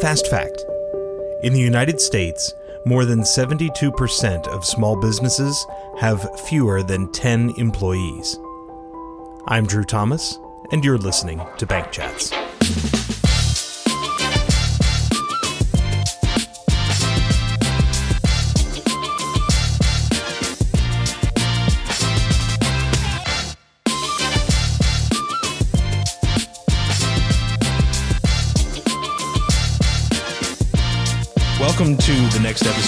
Fast fact In the United States, more than 72% of small businesses have fewer than 10 employees. I'm Drew Thomas, and you're listening to Bank Chats.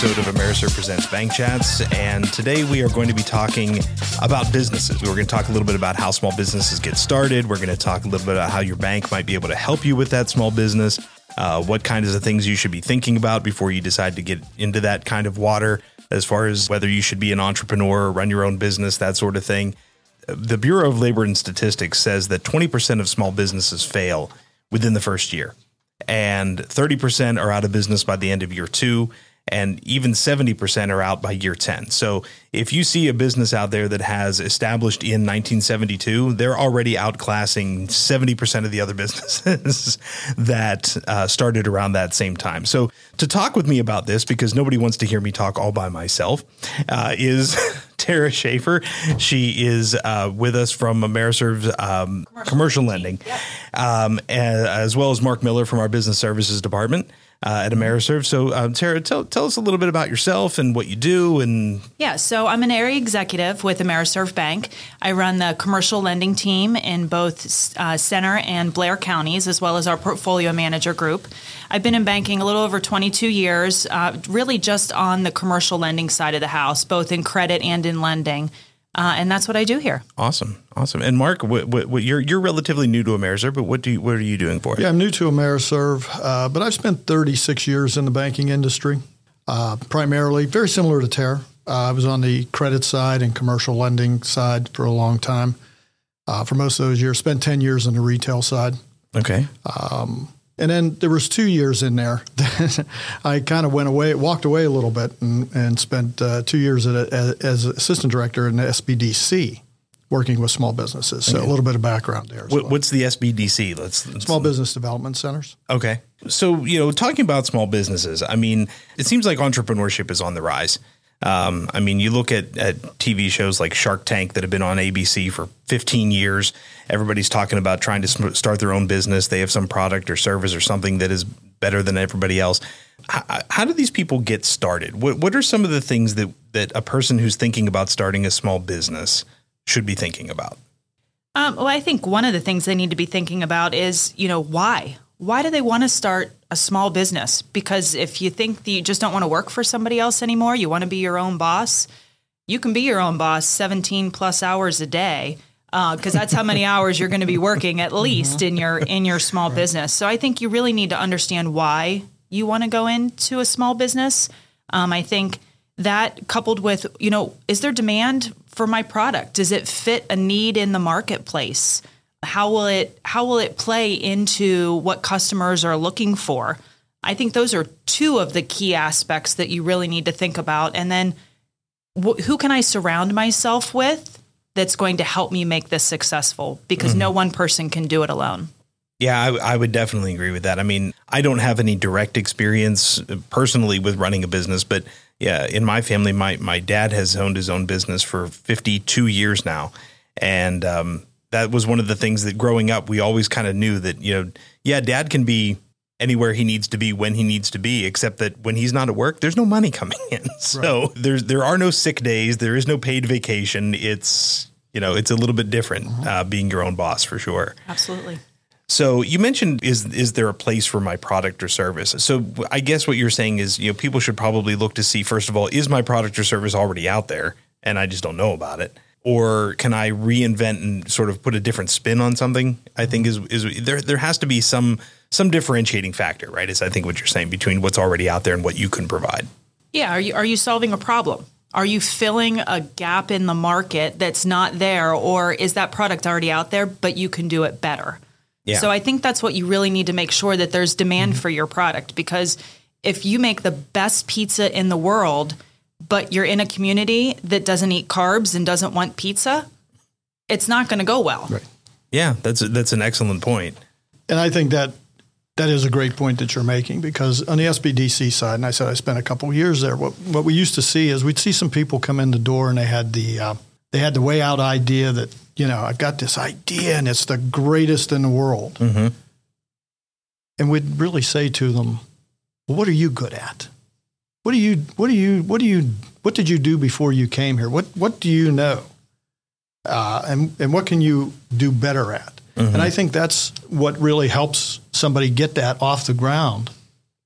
Episode of AmeriServ Presents Bank Chats. And today we are going to be talking about businesses. We're going to talk a little bit about how small businesses get started. We're going to talk a little bit about how your bank might be able to help you with that small business, uh, what kinds of things you should be thinking about before you decide to get into that kind of water, as far as whether you should be an entrepreneur or run your own business, that sort of thing. The Bureau of Labor and Statistics says that 20% of small businesses fail within the first year and 30% are out of business by the end of year two and even 70% are out by year 10. So if you see a business out there that has established in 1972, they're already outclassing 70% of the other businesses that uh, started around that same time. So to talk with me about this, because nobody wants to hear me talk all by myself, uh, is Tara Shaffer. She is uh, with us from AmeriServ's um, commercial, commercial lending, yep. um, as, as well as Mark Miller from our business services department uh, at AmeriServ. So, um, Tara, tell, tell us a little bit about yourself and what you do. And yeah, so I'm an area executive with AmeriServ Bank. I run the commercial lending team in both uh, Centre and Blair counties, as well as our portfolio manager group. I've been in banking a little over 22 years, uh, really just on the commercial lending side of the house, both in credit and in lending. Uh, and that's what I do here. Awesome, awesome. And Mark, what, what, what, you're you're relatively new to AmeriServ, but what do you, what are you doing for it? Yeah, I'm new to AmeriServ, uh, but I've spent 36 years in the banking industry, uh, primarily very similar to Tara. Uh, I was on the credit side and commercial lending side for a long time. Uh, for most of those years, spent 10 years on the retail side. Okay. Um, and then there was two years in there that I kind of went away, walked away a little bit, and, and spent uh, two years a, as assistant director in the SBDC, working with small businesses. So okay. a little bit of background there. What, well. What's the SBDC? Let's, let's, small Business Development Centers. Okay. So you know, talking about small businesses, I mean, it seems like entrepreneurship is on the rise. Um, I mean, you look at, at TV shows like Shark Tank that have been on ABC for 15 years. Everybody's talking about trying to start their own business. They have some product or service or something that is better than everybody else. How, how do these people get started? What, what are some of the things that, that a person who's thinking about starting a small business should be thinking about? Um, well, I think one of the things they need to be thinking about is, you know, why? Why do they want to start a small business because if you think that you just don't want to work for somebody else anymore, you want to be your own boss, you can be your own boss 17 plus hours a day because uh, that's how many hours you're going to be working at mm-hmm. least in your in your small right. business. So I think you really need to understand why you want to go into a small business. Um, I think that coupled with you know is there demand for my product? Does it fit a need in the marketplace? How will it how will it play into what customers are looking for? I think those are two of the key aspects that you really need to think about. And then wh- who can i surround myself with that's going to help me make this successful? Because mm-hmm. no one person can do it alone. Yeah, I, I, would definitely agree with that. I mean, I don't have any direct experience personally with running a business, but yeah, in my family, my my dad has owned his own business for 52 years now, and um, that was one of the things that growing up we always kind of knew that you know yeah dad can be anywhere he needs to be when he needs to be except that when he's not at work there's no money coming in so right. there's there are no sick days there is no paid vacation it's you know it's a little bit different uh-huh. uh, being your own boss for sure absolutely so you mentioned is is there a place for my product or service? So I guess what you're saying is you know people should probably look to see first of all is my product or service already out there and I just don't know about it or can I reinvent and sort of put a different spin on something? I think is is there there has to be some some differentiating factor, right? Is I think what you're saying between what's already out there and what you can provide. Yeah, are you are you solving a problem? Are you filling a gap in the market that's not there or is that product already out there but you can do it better? Yeah. So I think that's what you really need to make sure that there's demand mm-hmm. for your product because if you make the best pizza in the world, but you're in a community that doesn't eat carbs and doesn't want pizza, it's not going to go well. Right. Yeah, that's a, that's an excellent point. And I think that that is a great point that you're making because on the SBDC side, and I said I spent a couple of years there. What what we used to see is we'd see some people come in the door and they had the uh, they had the way out idea that you know I've got this idea and it's the greatest in the world, Mm-hmm. and we'd really say to them, well, "What are you good at? What do you what do you what do you what did you do before you came here? What what do you know? Uh, and and what can you do better at?" And I think that's what really helps somebody get that off the ground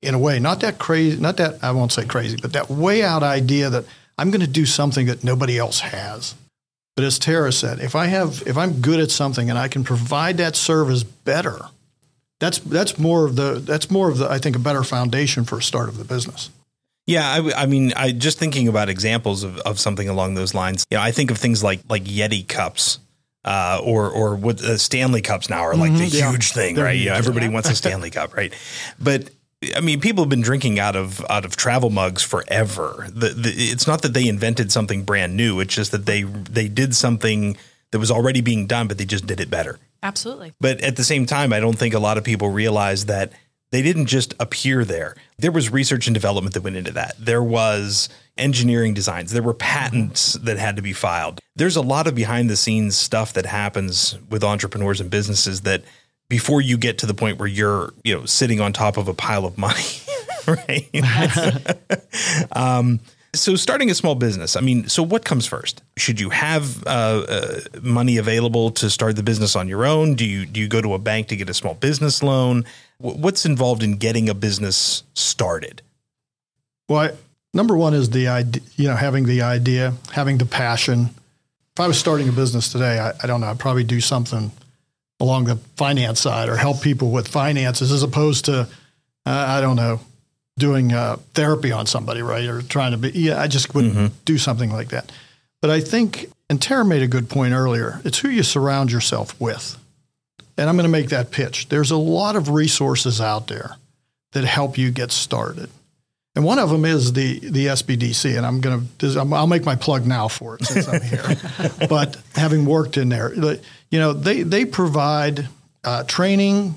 in a way. Not that crazy, not that I won't say crazy, but that way out idea that I'm going to do something that nobody else has. But as Tara said, if I have if I'm good at something and I can provide that service better, that's that's more of the that's more of the I think a better foundation for a start of the business. Yeah, I mean, I just thinking about examples of, of something along those lines. You know, I think of things like like Yeti cups, uh, or or what uh, Stanley cups now are like the yeah. huge thing, They're right? Yeah, huge. everybody wants a Stanley cup, right? But I mean, people have been drinking out of out of travel mugs forever. The, the, it's not that they invented something brand new; it's just that they they did something that was already being done, but they just did it better. Absolutely. But at the same time, I don't think a lot of people realize that they didn't just appear there. There was research and development that went into that. There was engineering designs. There were patents that had to be filed. There's a lot of behind the scenes stuff that happens with entrepreneurs and businesses that before you get to the point where you're, you know, sitting on top of a pile of money, right? um, so starting a small business, I mean, so what comes first? Should you have uh, uh, money available to start the business on your own? Do you do you go to a bank to get a small business loan? Wh- What's involved in getting a business started? Well, I, number one is the idea, you know, having the idea, having the passion. If I was starting a business today, I, I don't know, I'd probably do something along the finance side or help people with finances as opposed to, uh, I don't know, doing uh, therapy on somebody, right? Or trying to be, yeah, I just wouldn't do something like that. But I think, and Tara made a good point earlier, it's who you surround yourself with. And I'm going to make that pitch. There's a lot of resources out there that help you get started. And one of them is the the SBDC, and I'm going to I'll make my plug now for it since I'm here. but having worked in there, you know they they provide uh, training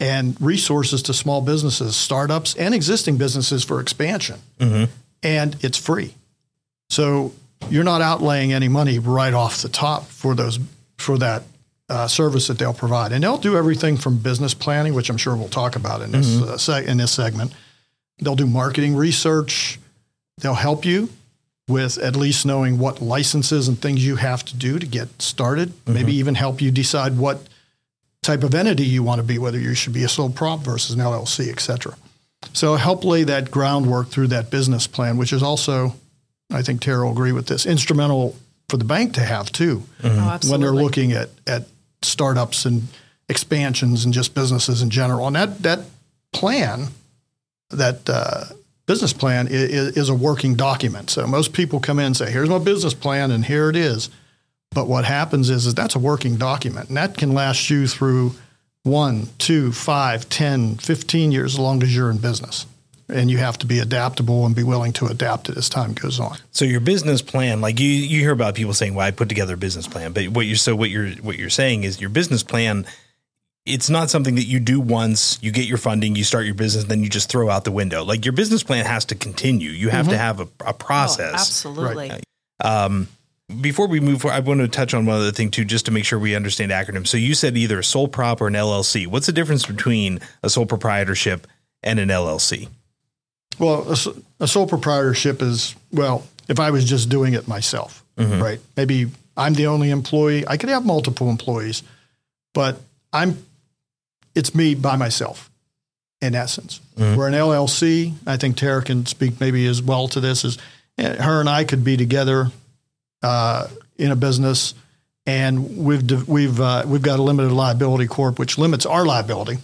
and resources to small businesses, startups, and existing businesses for expansion, and it's free. So you're not outlaying any money right off the top for those for that uh, service that they'll provide, and they'll do everything from business planning, which I'm sure we'll talk about in this uh, seg- in this segment. They'll do marketing research. They'll help you with at least knowing what licenses and things you have to do to get started. Maybe even help you decide what type of entity you want to be, whether you should be a sole prop versus an LLC, et cetera. So help lay that groundwork through that business plan, which is also, I think Tara will agree with this, instrumental for the bank to have too Oh, when they're looking at, at startups and expansions and just businesses in general. And that, that plan, that uh, business plan is, is a working document. So most people come in and say, here's my business plan and here it is. But what happens is, is that's a working document and that can last you through one, two, five, 10, 15 years, as long as you're in business. And you have to be adaptable and be willing to adapt it as time goes on. So your business plan, like you, you hear about people saying, "Well, I put together a business plan," but what you're so what you're what you're saying is your business plan. It's not something that you do once. You get your funding, you start your business, then you just throw out the window. Like your business plan has to continue. You have to have a, a Oh, process. absolutely. Um, before we move forward, I want to touch on one other thing too, just to make sure we understand acronyms. So you said either a sole prop or an LLC. What's the difference between a sole proprietorship and an LLC? Well, a sole proprietorship is, well, if I was just doing it myself, right? Maybe I'm the only employee. I could have multiple employees, but I'm, it's me by myself in essence. Where an LLC, I think Tara can speak maybe as well to this, is eh, her and I could be together uh, in a business and we've, we've, uh, we've got a limited liability corp, which limits our liability.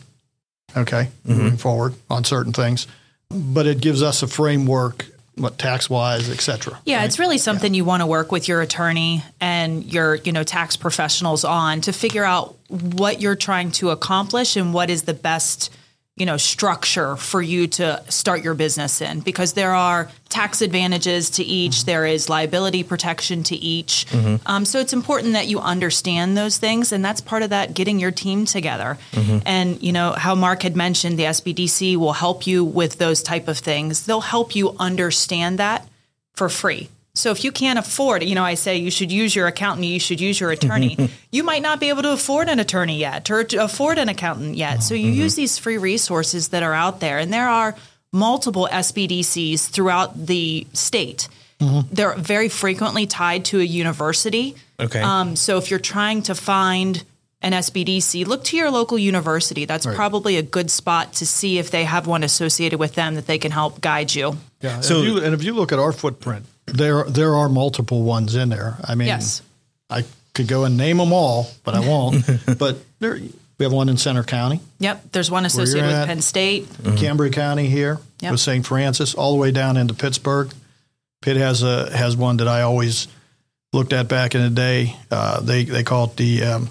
Okay. Moving forward on certain things but it gives us a framework, what tax wise, et cetera. Yeah, it's really something you want to work with your attorney and your, you know, tax professionals on to figure out what you're trying to accomplish and what is the best you know structure for you to start your business in. Because there are tax advantages to each there is liability protection to each. Um, so it's important that you understand those things and that's part of that getting your team together. And you know how mark had mentioned the sbdc will help you with those type of things. They'll help you understand that for free so if you can't afford, you know, I say you should use your accountant, you should use your attorney. you might not be able to afford an attorney yet or to afford an accountant yet. So you use these free resources that are out there, and there are multiple SBDCs throughout the state. They're very frequently tied to a university. Okay. Um, so if you're trying to find an SBDC, look to your local university. That's probably a good spot to see if they have one associated with them that they can help guide you. Yeah. So- So, and if, you, and if you look at our footprint, there there are multiple ones in there. I mean, Yes. I could go and name them all, but I won't. but there, we have one in Centre County, Yep, there's one associated with at. Penn State. Cambria County here Yep. with St. Francis, all the way down into Pittsburgh. Pitt has a has one that I always looked at back in the day. Uh, they they call it the um,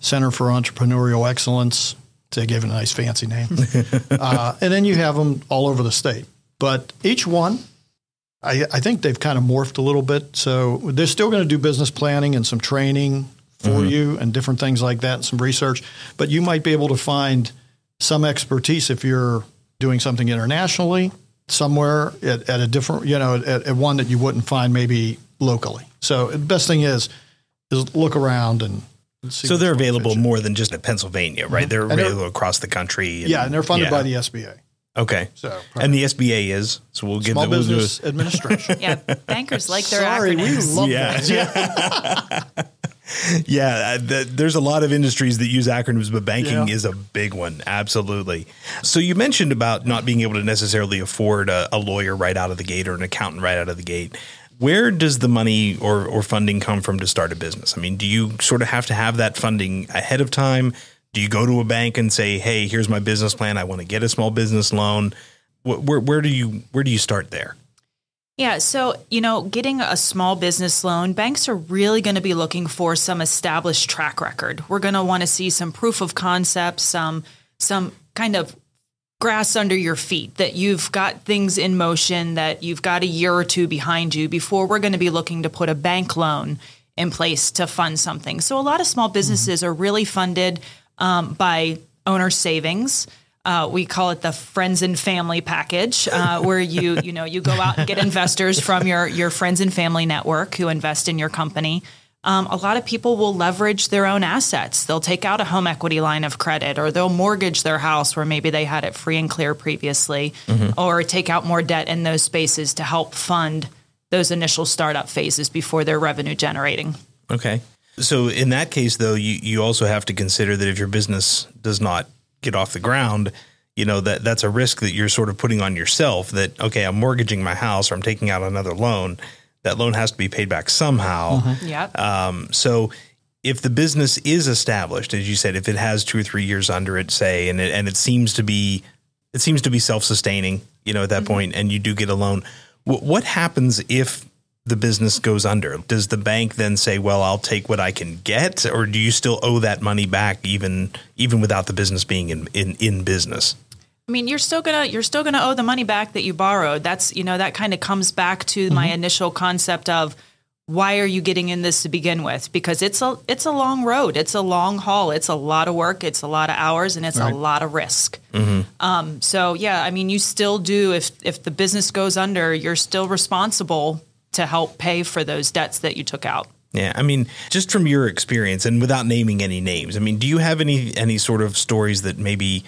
Center for Entrepreneurial Excellence. They gave it a nice fancy name. uh, and then you have them all over the state. But each one, I, I think they've kind of morphed a little bit. So they're still going to do business planning and some training for mm-hmm. you and different things like that and some research. But you might be able to find some expertise if you're doing something internationally somewhere at, at a different, you know, at, at one that you wouldn't find maybe locally. So the best thing is is look around and see so they're available more than just in Pennsylvania, right? Mm-hmm. They're they're- available across the country. Yeah, and they're funded yeah. by the SBA, Okay. So, and the SBA is so we'll give Small the, we'll do Business Administration. Yeah, bankers like their Sorry, we acronyms. love Yeah. that. Yeah, uh, th- there's a lot of industries that use acronyms, but banking Yeah. is a big one. Absolutely. So you mentioned about not being able to necessarily afford a, a lawyer right out of the gate or an accountant right out of the gate. Where does the money or, or funding come from to start a business? I mean, do you sort of have to have that funding ahead of time? Do you go to a bank and say, "Hey, here's my business plan. I want to get a small business loan"? Wh- Where, where do you where do you start there? Yeah, so you know, getting a small business loan, banks are really going to be looking for some established track record. We're going to want to see some proof of concept, some some kind of grass under your feet that you've got things in motion that you've got a year or two behind you before we're going to be looking to put a bank loan in place to fund something. So a lot of small mm-hmm. businesses are really funded um, by owner savings. Uh, we call it the friends and family package, uh, where you you know you go out and get investors from your your friends and family network who invest in your company. Um, a lot of people will leverage their own assets. They'll take out a home equity line of credit, or they'll mortgage their house where maybe they had it free and clear previously, or take out more debt in those spaces to help fund those initial startup phases before they're revenue generating. Okay. So in that case, though, you, you also have to consider that if your business does not get off the ground, you know that that's a risk that you're sort of putting on yourself. That okay, I'm mortgaging my house or I'm taking out another loan. That loan has to be paid back somehow. Yep. Um, so if the business is established, as you said, if it has two or three years under it, say, and it, and it seems to be it seems to be self sustaining, you know, at that point, and you do get a loan, wh- what happens if the business goes under? Does the bank then say, "Well, I'll take what I can get," or do you still owe that money back even even without the business being in in, in business? I mean, you're still gonna you're still gonna owe the money back that you borrowed. That's you know that kind of comes back to my initial concept of why are you getting in this to begin with? Because it's a it's a long road. It's a long haul. It's a lot of work. It's a lot of hours, and it's a lot of risk. Um, so yeah, I mean, you still do if if the business goes under, you're still responsible to help pay for those debts that you took out. Yeah, I mean, just from your experience and without naming any names, I mean, do you have any any sort of stories that maybe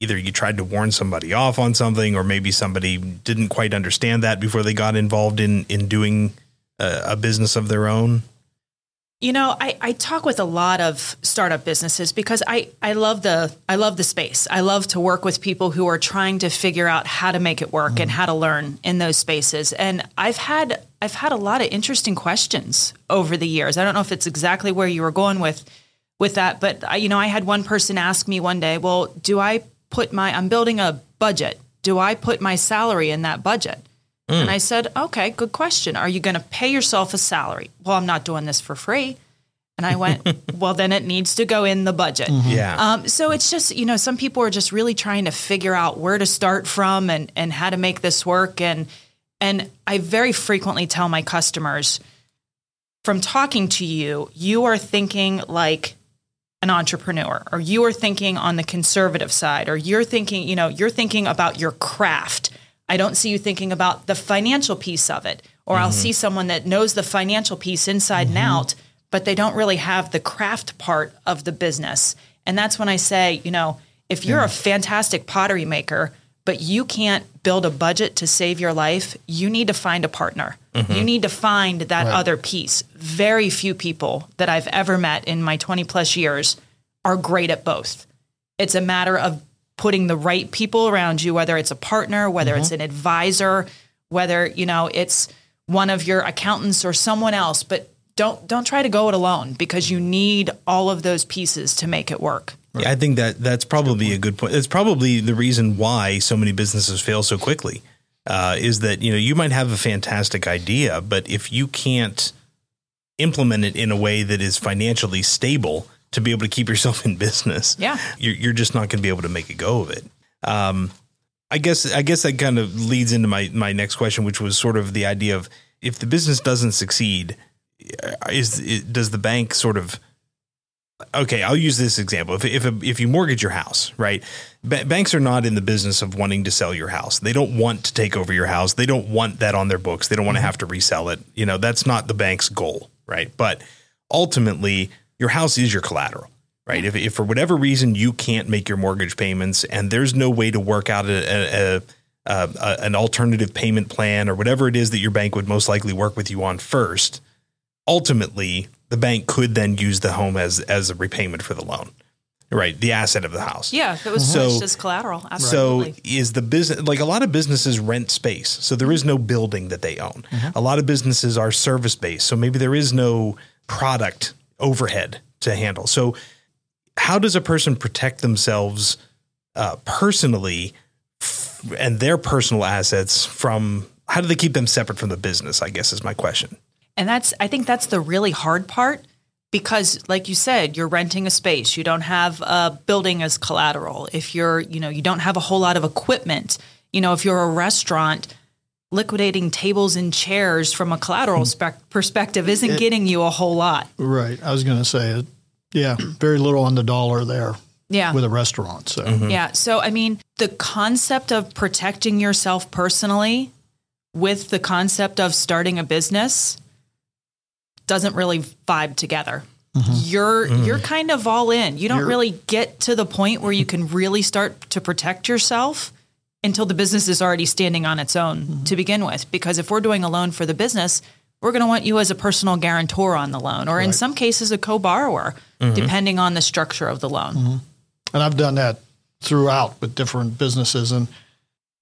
either you tried to warn somebody off on something, or maybe somebody didn't quite understand that before they got involved in in doing a, a business of their own? You know, I, I talk with a lot of startup businesses because I, I love the I love the space. I love to work with people who are trying to figure out how to make it work and mm-hmm. how to learn in those spaces. And I've had I've had a lot of interesting questions over the years. I don't know if it's exactly where you were going with with that, but I, you know, I had one person ask me one day, "Well, do I put my I'm building a budget. Do I put my salary in that budget?" And I said, okay, good question. Are you going to pay yourself a salary? Well, I'm not doing this for free. And I went, well, then it needs to go in the budget. Yeah. Um, so it's just, you know, some people are just really trying to figure out where to start from and, and how to make this work. And, and I very frequently tell my customers from talking to you, you are thinking like an entrepreneur or you are thinking on the conservative side or you're thinking, you know, you're thinking about your craft. I don't see you thinking about the financial piece of it. Or I'll mm-hmm. see someone that knows the financial piece inside and mm-hmm. out, but they don't really have the craft part of the business. And that's when I say, you know, if you're a fantastic pottery maker, but you can't build a budget to save your life, you need to find a partner. You mm-hmm. need to find that other piece. Very few people that I've ever met in my 20 plus years are great at both. It's a matter of putting the right people around you, whether it's a partner, whether it's mm-hmm. an advisor, whether, you know, it's one of your accountants or someone else, but don't don't try to go it alone because you need all of those pieces to make it work. Yeah, I think that that's probably a good point. It's probably the reason why so many businesses fail so quickly. Uh, is that you know you might have a fantastic idea, but if you can't implement it in a way that is financially stable to be able to keep yourself in business, Yeah. you're, you're just not going to be able to make a go of it. Um, I guess I guess that kind of leads into my my next question, which was sort of the idea of if the business doesn't succeed, is, is does the bank sort of okay, I'll use this example. If if a, if you mortgage your house, right? Ba- banks are not in the business of wanting to sell your house. They don't want to take over your house. They don't want that on their books. They don't want to have to resell it. You know, that's not the bank's goal, right? But ultimately, your house is your collateral, right? If, if for whatever reason you can't make your mortgage payments and there's no way to work out a, a, a uh, uh, an alternative payment plan or whatever it is that your bank would most likely work with you on first, ultimately the bank could then use the home as as a repayment for the loan, right? The asset of the house. Yeah, it was So- switched as collateral, absolutely. So is the business like a lot of businesses rent space, so there is no building that they own. A lot of businesses are service based, so maybe there is no product overhead to handle. So how does a person protect themselves uh, personally f- and their personal assets from? How do they keep them separate from the business? I guess is my question. And that's I think that's the really hard part because like you said, you're renting a space. You don't have a building as collateral. If you're, you know, you don't have a whole lot of equipment. You know, if you're a restaurant, liquidating tables and chairs from a collateral spec- perspective isn't getting you a whole lot. Right. I was going to say it. Yeah, very little on the dollar there Yeah. with a restaurant. So mm-hmm. Yeah. So, I mean, the concept of protecting yourself personally with the concept of starting a business doesn't really vibe together. Mm-hmm. You're mm-hmm. you're kind of all in. You don't You're- really get to the point where you can really start to protect yourself until the business is already standing on its own mm-hmm. to begin with. Because if we're doing a loan for the business, we're going to want you as a personal guarantor on the loan, or in some cases, a co-borrower, depending on the structure of the loan. and I've done that throughout with different businesses and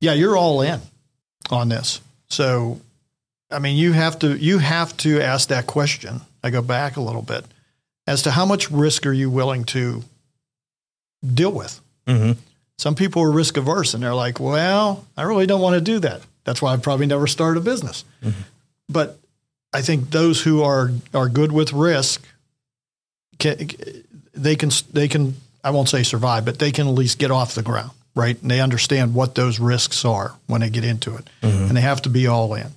yeah, you're all in on this. So I mean, you have to you have to ask that question. I go back a little bit as to how much risk are you willing to deal with? Mhm. Some people are risk averse and they're like, "Well, I really don't want to do that." That's why I probably never started a business. But I think those who are are good with risk can they can they can I won't say survive, but they can at least get off the ground, right? And they understand what those risks are when they get into it, and they have to be all in.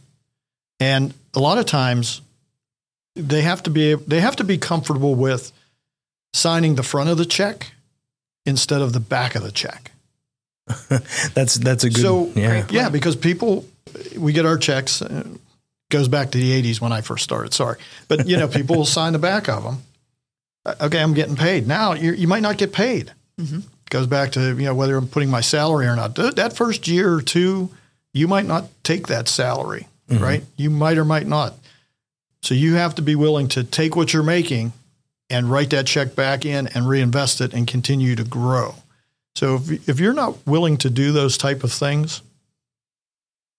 And a lot of times, they have to be they have to be comfortable with signing the front of the check instead of the back of the check. That's that's a good. So yeah. yeah, because people we get our checks. Uh, goes back to the '80s when I first started. Sorry, but you know, people will sign the back of them. Uh, Okay, I'm getting paid now. you you might not get paid. Goes back to you know whether I'm putting my salary or not. That first year or two, you might not take that salary, Mm-hmm. right? You might or might not. So you have to be willing to take what you're making and write that check back in and reinvest it and continue to grow. So if, if you're not willing to do those type of things,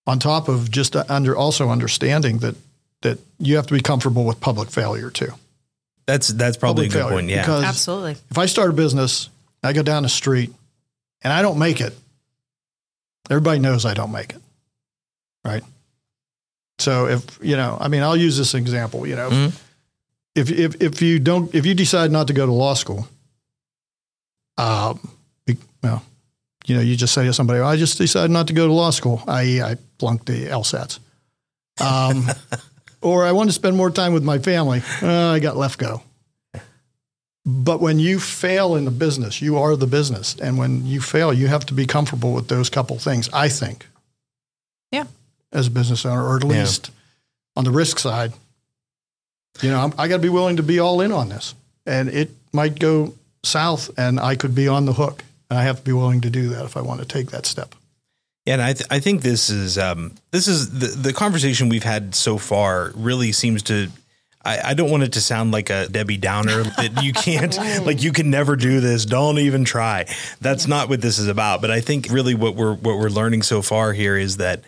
on top of just under also understanding that that you have to be comfortable with public failure too. That's that's probably Public a good failure, point. Yeah. because Absolutely. if I start a business, I go down the street and I don't make it, everybody knows I don't make it. Right. So if, you know, I mean, I'll use this example, you know, Mhm. if if if you don't if you decide not to go to law school, um, well, you know, you just say to somebody, "I just decided not to go to law school," i.e., I flunked the LSATs, um, or I want to spend more time with my family. Uh, I got left go. But when you fail in the business, you are the business, and when you fail, you have to be comfortable with those couple things. I think, Yeah. As a business owner, or at Yeah. least on the risk side, you know, I'm, I got to be willing to be all in on this, and it might go south, and I could be on the hook, and I have to be willing to do that if I want to take that step. Yeah, and I th- I think this is um, this is the the conversation we've had so far really seems to. I, I don't want it to sound like a Debbie Downer that you can't like you can never do this. Don't even try. That's not what this is about. But I think really what we're what we're learning so far here is that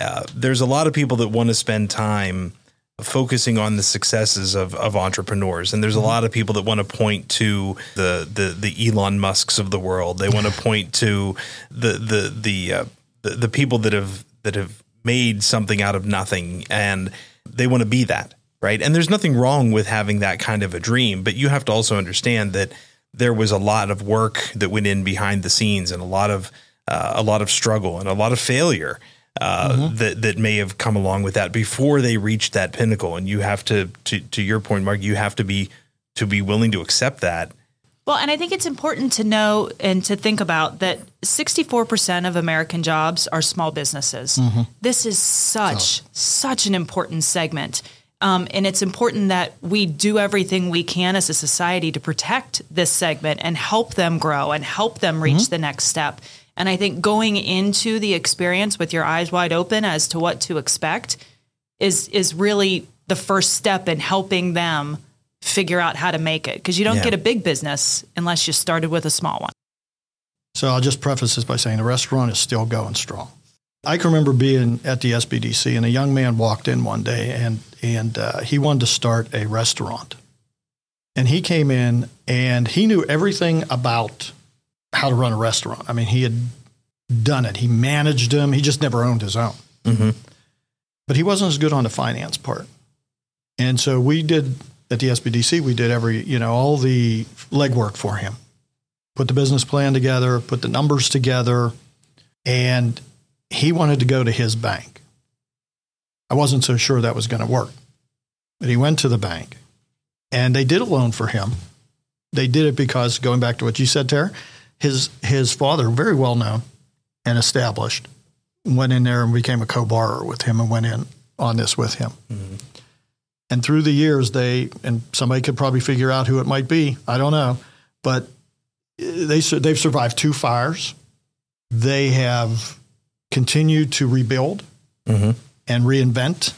uh, there's a lot of people that want to spend time focusing on the successes of, of entrepreneurs. And there's a lot of people that want to point to the the the Elon Musks of the world. They want to point to the the the, uh, the the people that have that have made something out of nothing. And they want to be that right? And there's nothing wrong with having that kind of a dream but you have to also understand that there was a lot of work that went in behind the scenes and a lot of uh, a lot of struggle and a lot of failure uh, that that may have come along with that before they reached that pinnacle. And you have to, to to your point, Mark, you have to be to be willing to accept that. Well, and I think it's important to know and to think about that 64% of American jobs are small businesses. This is such, such an important segment. Um, and it's important that we do everything we can as a society to protect this segment and help them grow and help them reach the next step. And I think going into the experience with your eyes wide open as to what to expect is is really the first step in helping them figure out how to make it because you don't Yeah. get a big business unless you started with a small one. So I'll just preface this by saying the restaurant is still going strong. I can remember being at the SBDC, and a young man walked in one day, and and uh, he wanted to start a restaurant. And he came in, and he knew everything about how to run a restaurant. I mean, he had done it. He managed them. He just never owned his own. Mm-hmm. But he wasn't as good on the finance part. And so we did at the SBDC, we did every, you know, all the legwork for him. Put the business plan together, put the numbers together, and he wanted to go to his bank. I wasn't so sure that was going to work. But he went to the bank and they did a loan for him. They did it because going back to what you said, Tara, his his father, very well known and established, went in there and became a co-borrower with him and went in on this with him. And through the years, they and somebody could probably figure out who it might be. I don't know, but they they've survived two fires. They have continued to rebuild Mm-hmm. and reinvent,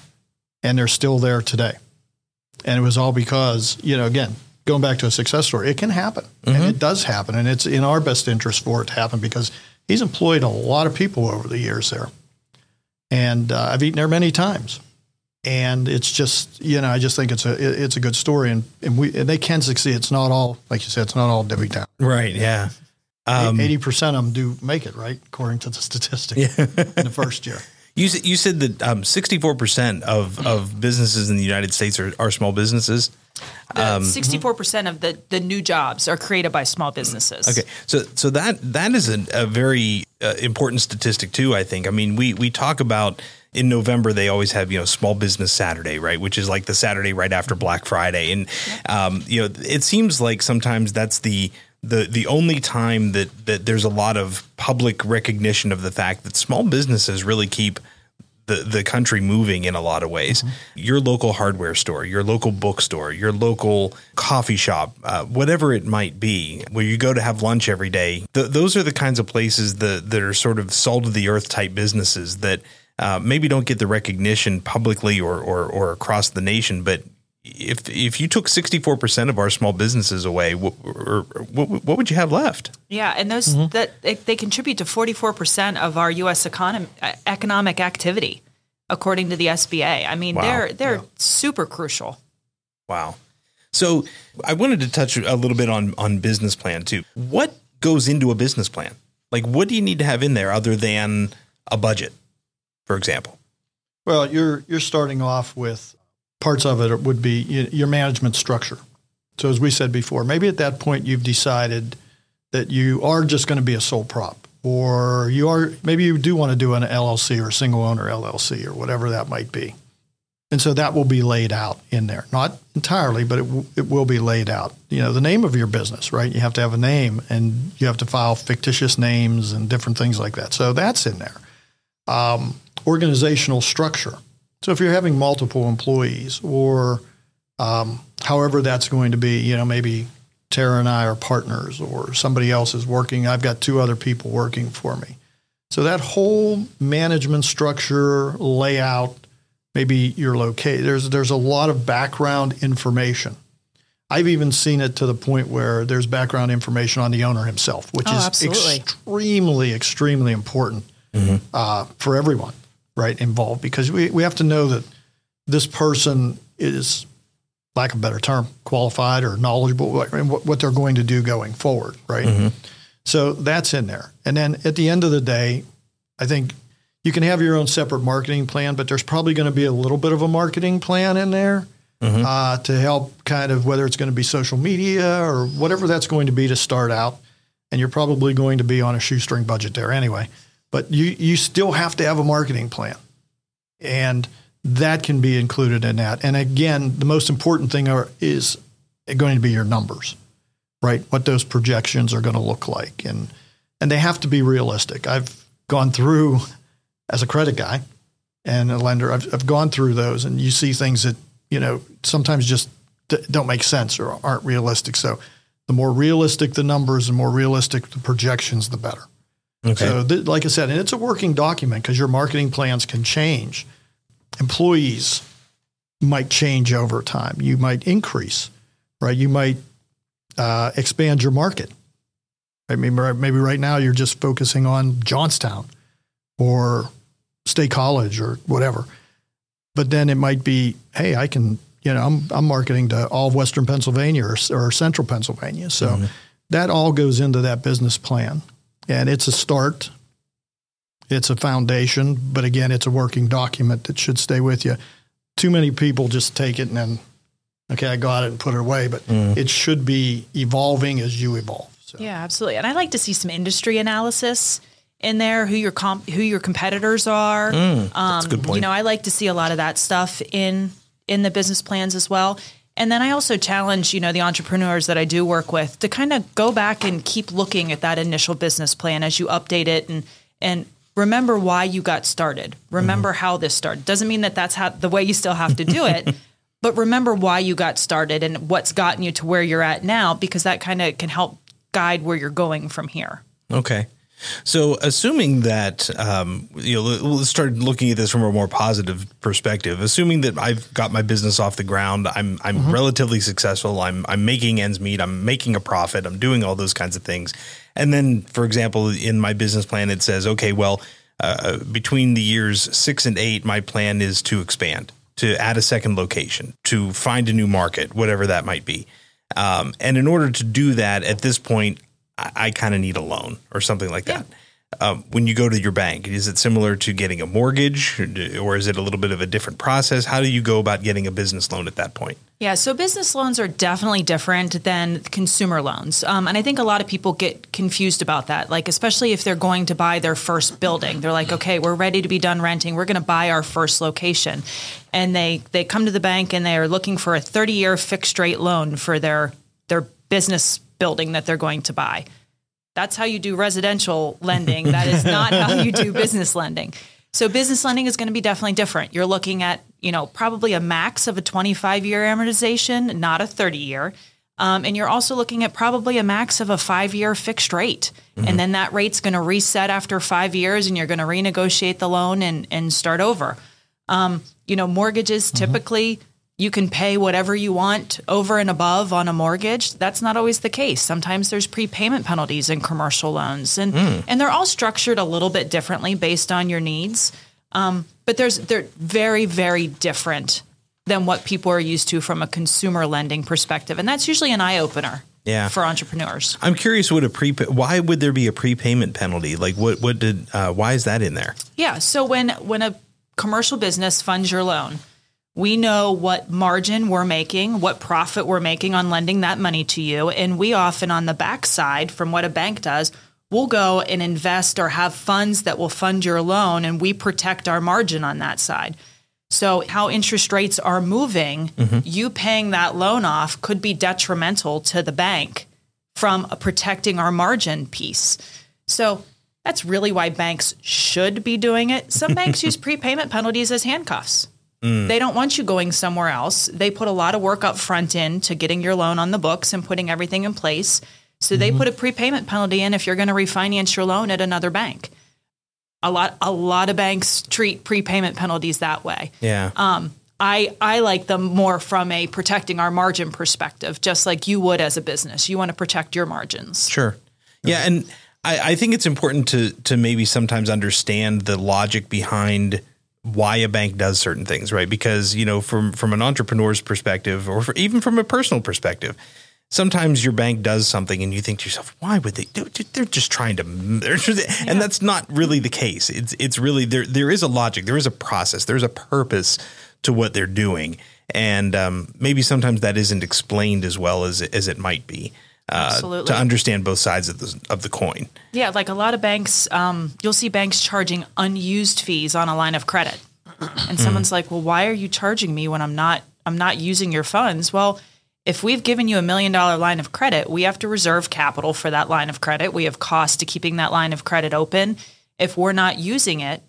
and they're still there today. And it was all because you know, again, going back to a success story, it can happen, and it does happen, and it's in our best interest for it to happen because he's employed a lot of people over the years there, and uh, I've eaten there many times and it's just you know I just think it's a it- it's a good story and and we and they can succeed. It's not all like you said. It's not all Debbie Down. Right. Yeah. Um, Eighty percent of them do make it right, according to the statistic yeah. in the first year. you you said that um, 64% of, of businesses in the United States are, are small businesses. Sixty-four percent of the the new jobs are created by small businesses. Okay, so so that that is a, a very uh, important statistic too. I think. I mean, we we talk about in November they always have you know Small Business Saturday, right, which is like the Saturday right after Black Friday, and um, you know it seems like sometimes that's the the the only time that that there's a lot of public recognition of the fact that small businesses really keep the, the country moving in a lot of ways. Your local hardware store, your local bookstore, your local coffee shop, uh, whatever it might be, where you go to have lunch every day. Th- those are the kinds of places that, that are sort of salt of the earth type businesses that uh, maybe don't get the recognition publicly or, or, or across the nation. But if if you took 64% of our small businesses away, what, or, what, what would you have left? Yeah, and those mm-hmm. that they, they contribute to forty-four percent of our U.S. economy economic activity, according to the SBA. I mean, Wow. they're they're super crucial. Wow. So I wanted to touch a little bit on on business plan too. What goes into a business plan? Like what do you need to have in there other than a budget, for example? Well, you're you're starting off with parts of it would be your management structure. So as we said before, maybe at that point you've decided that you are just going to be a sole prop, or you are maybe you do want to do an LLC or single owner LLC or whatever that might be. And so that will be laid out in there, not entirely, but it, w- it will be laid out. You know, the name of your business, right? You have to have a name and you have to file fictitious names and different things like that. So that's in there. Um, organizational structure. So if you're having multiple employees or um, however that's going to be, you know, maybe Tara and I are partners or somebody else is working. I've got two other people working for me. So that whole management structure, layout, maybe your location, there's, there's a lot of background information. I've even seen it to the point where there's background information on the owner himself, which Oh, is absolutely. extremely, extremely important uh, for everyone, right, involved, because we, we have to know that this person is, lack of a better term, qualified or knowledgeable what, what they're going to do going forward, right? So that's in there. And then at the end of the day, I think you can have your own separate marketing plan, but there's probably going to be a little bit of a marketing plan in there uh, to help kind of whether it's going to be social media or whatever that's going to be to start out. And you're probably going to be on a shoestring budget there anyway. But you, you still have to have a marketing plan. And that can be included in that. And again, the most important thing are, is going to be your numbers, right? What those projections are going to look like. And, and they have to be realistic. I've gone through as a credit guy and a lender, I've, I've gone through those and you see things that, you know, sometimes just don't make sense or aren't realistic. So the more realistic the numbers, the more realistic the projections, the better. Okay. So, th- like I said, and it's a working document because your marketing plans can change. Employees might change over time. You might increase, right? You might uh, expand your market. I mean, right- maybe right now you're just focusing on Johnstown or State College or whatever. But then it might be, hey, I can, you know, I'm, I'm marketing to all of Western Pennsylvania or, or Central Pennsylvania. So that all goes into that business plan. And it's a start, it's a foundation, but again, it's a working document that should stay with you. Too many people just take it and then, okay, I got it and put it away, but mm-hmm. it should be evolving as you evolve. So. Yeah, absolutely. And I like to see some industry analysis in there, who your comp, who your competitors are. Mm, that's a good um, point. You know, I like to see a lot of that stuff in in the business plans as well. And then I also challenge, you know, the entrepreneurs that I do work with to kind of go back and keep looking at that initial business plan as you update it and and remember why you got started. Remember mm-hmm. how this started. Doesn't mean that that's how the way you still have to do it, but remember why you got started and what's gotten you to where you're at now because that kind of can help guide where you're going from here. Okay. So, assuming that um, you know, let- let's start looking at this from a more positive perspective. Assuming that I've got my business off the ground, I'm I'm relatively successful. I'm I'm making ends meet. I'm making a profit. I'm doing all those kinds of things. And then, for example, in my business plan, it says, okay, well, uh, between the years six and eight, my plan is to expand, to add a second location, to find a new market, whatever that might be. Um, and in order to do that, at this point, I, I kind of need a loan or something like that. Um, when you go to your bank, is it similar to getting a mortgage, or, do- or is it a little bit of a different process? How do you go about getting a business loan at that point? Yeah, so business loans are definitely different than consumer loans. Um, and I think a lot of people get confused about that, like, especially if they're going to buy their first building. They're like, okay, we're ready to be done renting. We're going to buy our first location. And they, they come to the bank and they are looking for a 30 year fixed rate loan for their, their business building that they're going to buy. That's how you do residential lending. That is not how you do business lending. So business lending is going to be definitely different. You're looking at, you know, probably a max of a 25 year amortization, not a 30 year. Um, and you're also looking at probably a max of a five year fixed rate. And then that rate's going to reset after five years and you're going to renegotiate the loan and, and start over. Um, you know, mortgages typically you can pay whatever you want over and above on a mortgage. That's not always the case. Sometimes there's prepayment penalties in commercial loans, and and they're all structured a little bit differently based on your needs. Um, but there's they're very very different than what people are used to from a consumer lending perspective, and that's usually an eye opener. Yeah. for entrepreneurs. I'm curious what a pre why would there be a prepayment penalty? Like what what did uh, why is that in there? Yeah. So when when a commercial business funds your loan, We know what margin we're making, what profit we're making on lending that money to you. And we often, on the backside, from what a bank does, we'll go and invest or have funds that will fund your loan and we protect our margin on that side. So, how interest rates are moving, mm-hmm. you paying that loan off could be detrimental to the bank from protecting our margin piece. So, that's really why banks should be doing it. Some banks use prepayment penalties as handcuffs. Mm. They don't want you going somewhere else. They put a lot of work up front in to getting your loan on the books and putting everything in place. So mm-hmm. they put a prepayment penalty in if you're going to refinance your loan at another bank. A lot a lot of banks treat prepayment penalties that way. Yeah. Um, I I like them more from a protecting our margin perspective, just like you would as a business. You want to protect your margins. Sure. Yeah, and I, I think it's important to to maybe sometimes understand the logic behind why a bank does certain things, right? Because you know, from from an entrepreneur's perspective, or for, even from a personal perspective, sometimes your bank does something and you think to yourself, why would they do it? They're just trying to, just, and that's not really the case. It's, it's really, there, there is a logic, there is a process, there's a purpose to what they're doing. And um, maybe sometimes that isn't explained as well as, as it might be. Uh, Absolutely. To understand both sides of the of the coin. Yeah, like a lot of banks, um, you'll see banks charging unused fees on a line of credit, and someone's mm. like, "Well, why are you charging me when I'm not I'm not using your funds?" Well, if we've given you a million dollar line of credit, we have to reserve capital for that line of credit. We have costs to keeping that line of credit open. If we're not using it,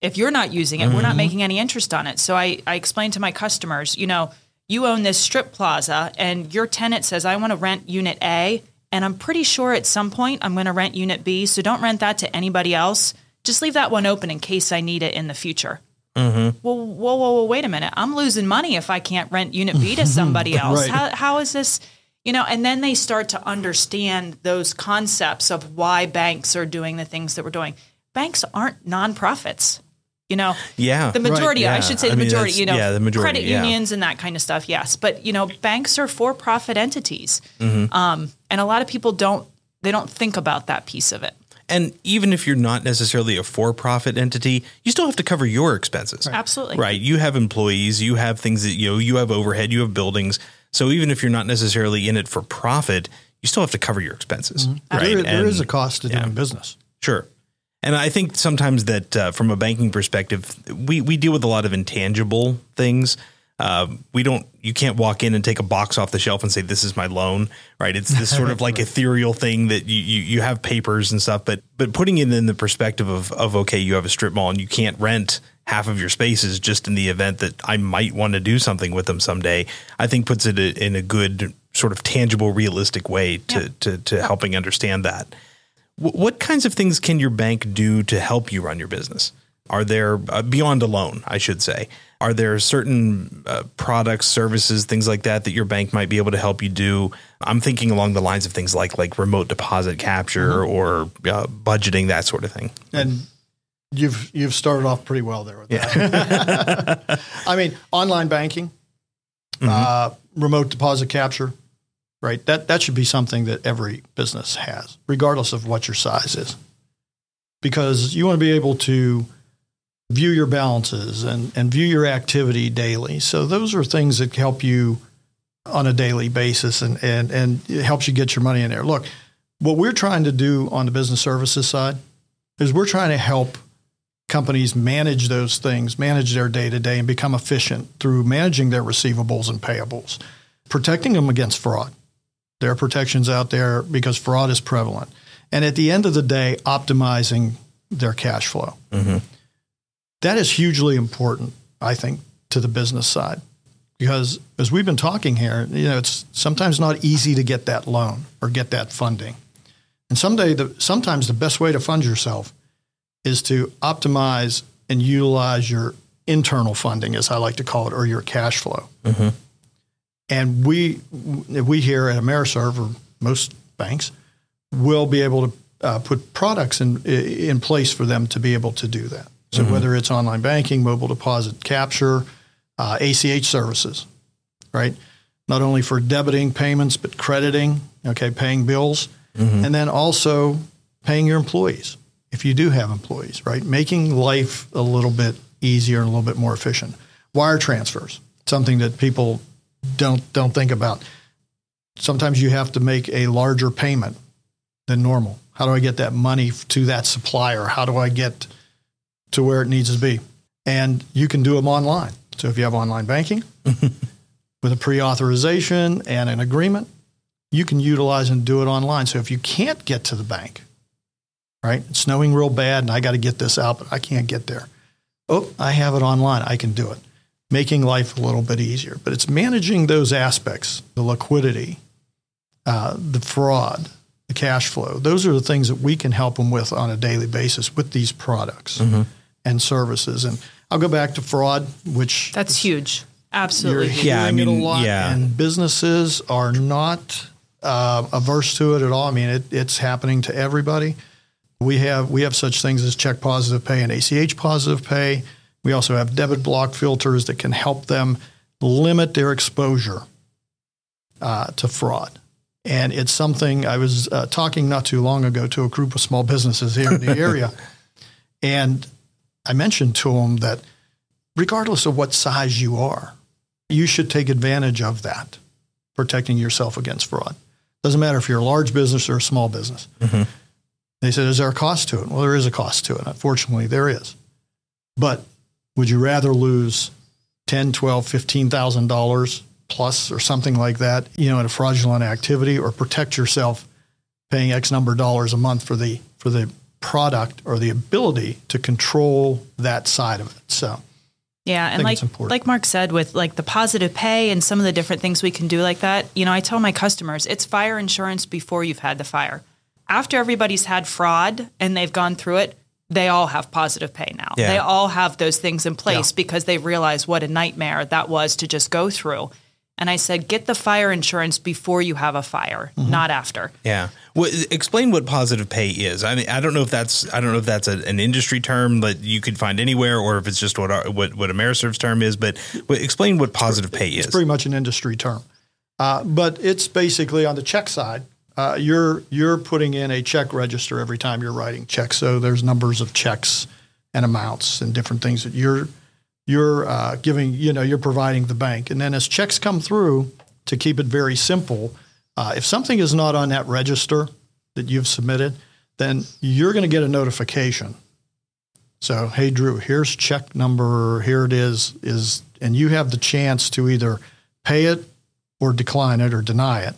if you're not using it, mm-hmm. we're not mm-hmm. making any interest on it. So I, I explain to my customers, you know, you own this strip plaza and your tenant says, I want to rent unit A. And I'm pretty sure at some point I'm going to rent unit B. So don't rent that to anybody else. Just leave that one open in case I need it in the future. Mm-hmm. Well, whoa, whoa, whoa, wait a minute. I'm losing money if I can't rent unit B to somebody else. right. how, how is this? You know, and then they start to understand those concepts of why banks are doing the things that we're doing. Banks aren't nonprofits. You know, yeah, the majority. Right, yeah. I should say the I mean, majority. You know, yeah, the majority, credit yeah. unions and that kind of stuff. Yes, but you know, banks are for-profit entities, mm-hmm. um, and a lot of people don't. They don't think about that piece of it. And even if you're not necessarily a for profit entity, you still have to cover your expenses. Right. Absolutely. Right. You have employees, you have things that, you know, you have overhead, you have buildings. So even if you're not necessarily in it for profit, you still have to cover your expenses. Mm-hmm. Right. There, there is a cost to yeah. doing business. Sure. And I think sometimes that uh, from a banking perspective, we, we deal with a lot of intangible things. Uh, we don't you can't walk in and take a box off the shelf and say this is my loan right? It's this sort of like ethereal thing that you, you you have papers and stuff but but putting it in the perspective of of okay you have a strip mall and you can't rent half of your spaces just in the event that I might want to do something with them someday I think puts it in a good sort of tangible realistic way to yeah. to, to helping understand that what kinds of things can your bank do to help you run your business are there uh, beyond a loan I should say are there certain uh, products, services, things like that that your bank might be able to help you do? I'm thinking along the lines of things like like remote deposit capture mm-hmm. or uh, budgeting, that sort of thing. And you've you've started off pretty well there with that. Yeah. I mean, online banking, mm-hmm. uh, remote deposit capture, right? That that should be something that every business has, regardless of what your size is, because you want to be able to view your balances and, and view your activity daily. So those are things that help you on a daily basis and, and, and it helps you get your money in there. Look, what we're trying to do on the business services side is we're trying to help companies manage those things, manage their day to day and become efficient through managing their receivables and payables, protecting them against fraud. There are protections out there because fraud is prevalent. And at the end of the day, optimizing their cash flow. Mm-hmm. That is hugely important, I think, to the business side. Because as we've been talking here, you know, it's sometimes not easy to get that loan or get that funding. And someday the, sometimes the best way to fund yourself is to optimize and utilize your internal funding, as I like to call it, or your cash flow. Mm-hmm. And we, we here at AmeriServ or most banks, will be able to uh, put products in in place for them to be able to do that. So mm-hmm. whether it's online banking, mobile deposit capture, uh, ACH services, right? Not only for debiting payments, but crediting, okay, paying bills, mm-hmm. and then also paying your employees if you do have employees, right? Making life a little bit easier and a little bit more efficient. Wire transfers, something that people don't don't think about. Sometimes you have to make a larger payment than normal. How do I get that money to that supplier? How do I get to where it needs to be? And you can do them online. So if you have online banking with a pre-authorization and an agreement, you can utilize and do it online. So if you can't get to the bank, right? It's snowing real bad and I got to get this out, but I can't get there. Oh, I have it online. I can do it. Making life a little bit easier. But it's managing those aspects the liquidity, uh, the fraud, the cash flow. Those are the things that we can help them with on a daily basis with these products Mm-hmm. and services. And I'll go back to fraud, which That's huge. absolutely. you're Absolutely. hearing Yeah, I it mean, a lot, yeah. and businesses are not uh, averse to it at all. I mean, it, it's happening to everybody. We have we have such things as check positive pay and ACH positive pay. We also have debit block filters that can help them limit their exposure uh, to fraud. And it's something I was uh, talking not too long ago to a group of small businesses here in the area, and I mentioned to them that regardless of what size you are, you should take advantage of that, protecting yourself against fraud. Doesn't matter if you're a large business or a small business. They said, Is there a cost to it? Well, there is a cost to it. Unfortunately, there is. But would you rather lose ten, twelve, fifteen thousand dollars plus or something like that, you know, in a fraudulent activity, or protect yourself paying X number of dollars a month for the for the product or the ability to control that side of it? So Yeah, and like like Mark said, with like the positive pay and some of the different things we can do like that, you know, I tell my customers it's fire insurance before you've had the fire. After everybody's had fraud and they've gone through it, they all have positive pay now. Yeah. They all have those things in place Yeah. because they realize what a nightmare that was to just go through. And I said, get the fire insurance before you have a fire, Mm-hmm. not after. Yeah. Well, explain what positive pay is. I mean, I don't know if that's I don't know if that's a, an industry term that you could find anywhere, or if it's just what our, what what AmeriServ's term is. But explain what positive pay is. It's pretty much an industry term, uh, but it's basically on the check side. Uh, you're you're putting in a check register every time you're writing checks. So there's numbers of checks and amounts and different things that you're you're uh, giving. You know, you're providing the bank, and then as checks come through, to keep it very simple, uh, if something is not on that register that you've submitted, then you're going to get a notification. So, hey, Drew, here's check number. Here it is. Is and you have the chance to either pay it or decline it or deny it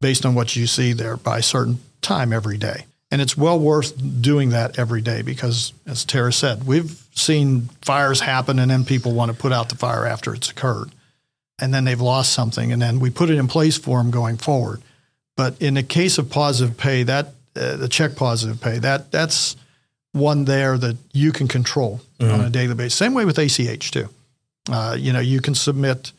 based on what you see there by a certain time every day. And it's well worth doing that every day because, as Tara said, we've seen fires happen and then people want to put out the fire after it's occurred. And then they've lost something, and then we put it in place for them going forward. But in the case of positive pay, that uh, the check positive pay, that that's one there that you can control on a daily basis. Same way with ACH too. Uh, you know, you can submit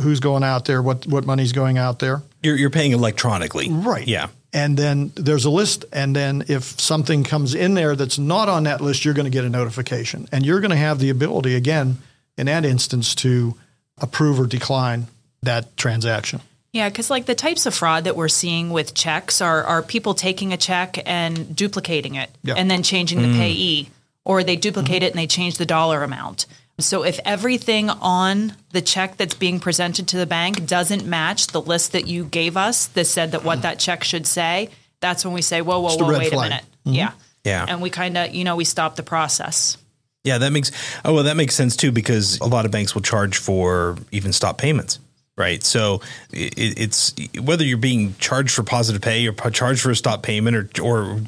who's going out there, what what money's going out there, You're you're paying electronically, right? Yeah. And then there's a list, and then if something comes in there that's not on that list, you're going to get a notification, and you're going to have the ability again in that instance to approve or decline that transaction. Yeah, because like the types of fraud that we're seeing with checks are are people taking a check and duplicating it Yeah. and then changing the mm. payee, or they duplicate mm-hmm. it and they change the dollar amount. So if everything on the check that's being presented to the bank doesn't match the list that you gave us that said that what that check should say, that's when we say, whoa, whoa, whoa, red wait flag. a minute. Mm-hmm. Yeah. Yeah. And we kind of, you know, we stop the process. Yeah, that makes oh well that makes sense too because a lot of banks will charge for even stop payments, right? So it, it's whether you're being charged for positive pay or p- charged for a stop payment or or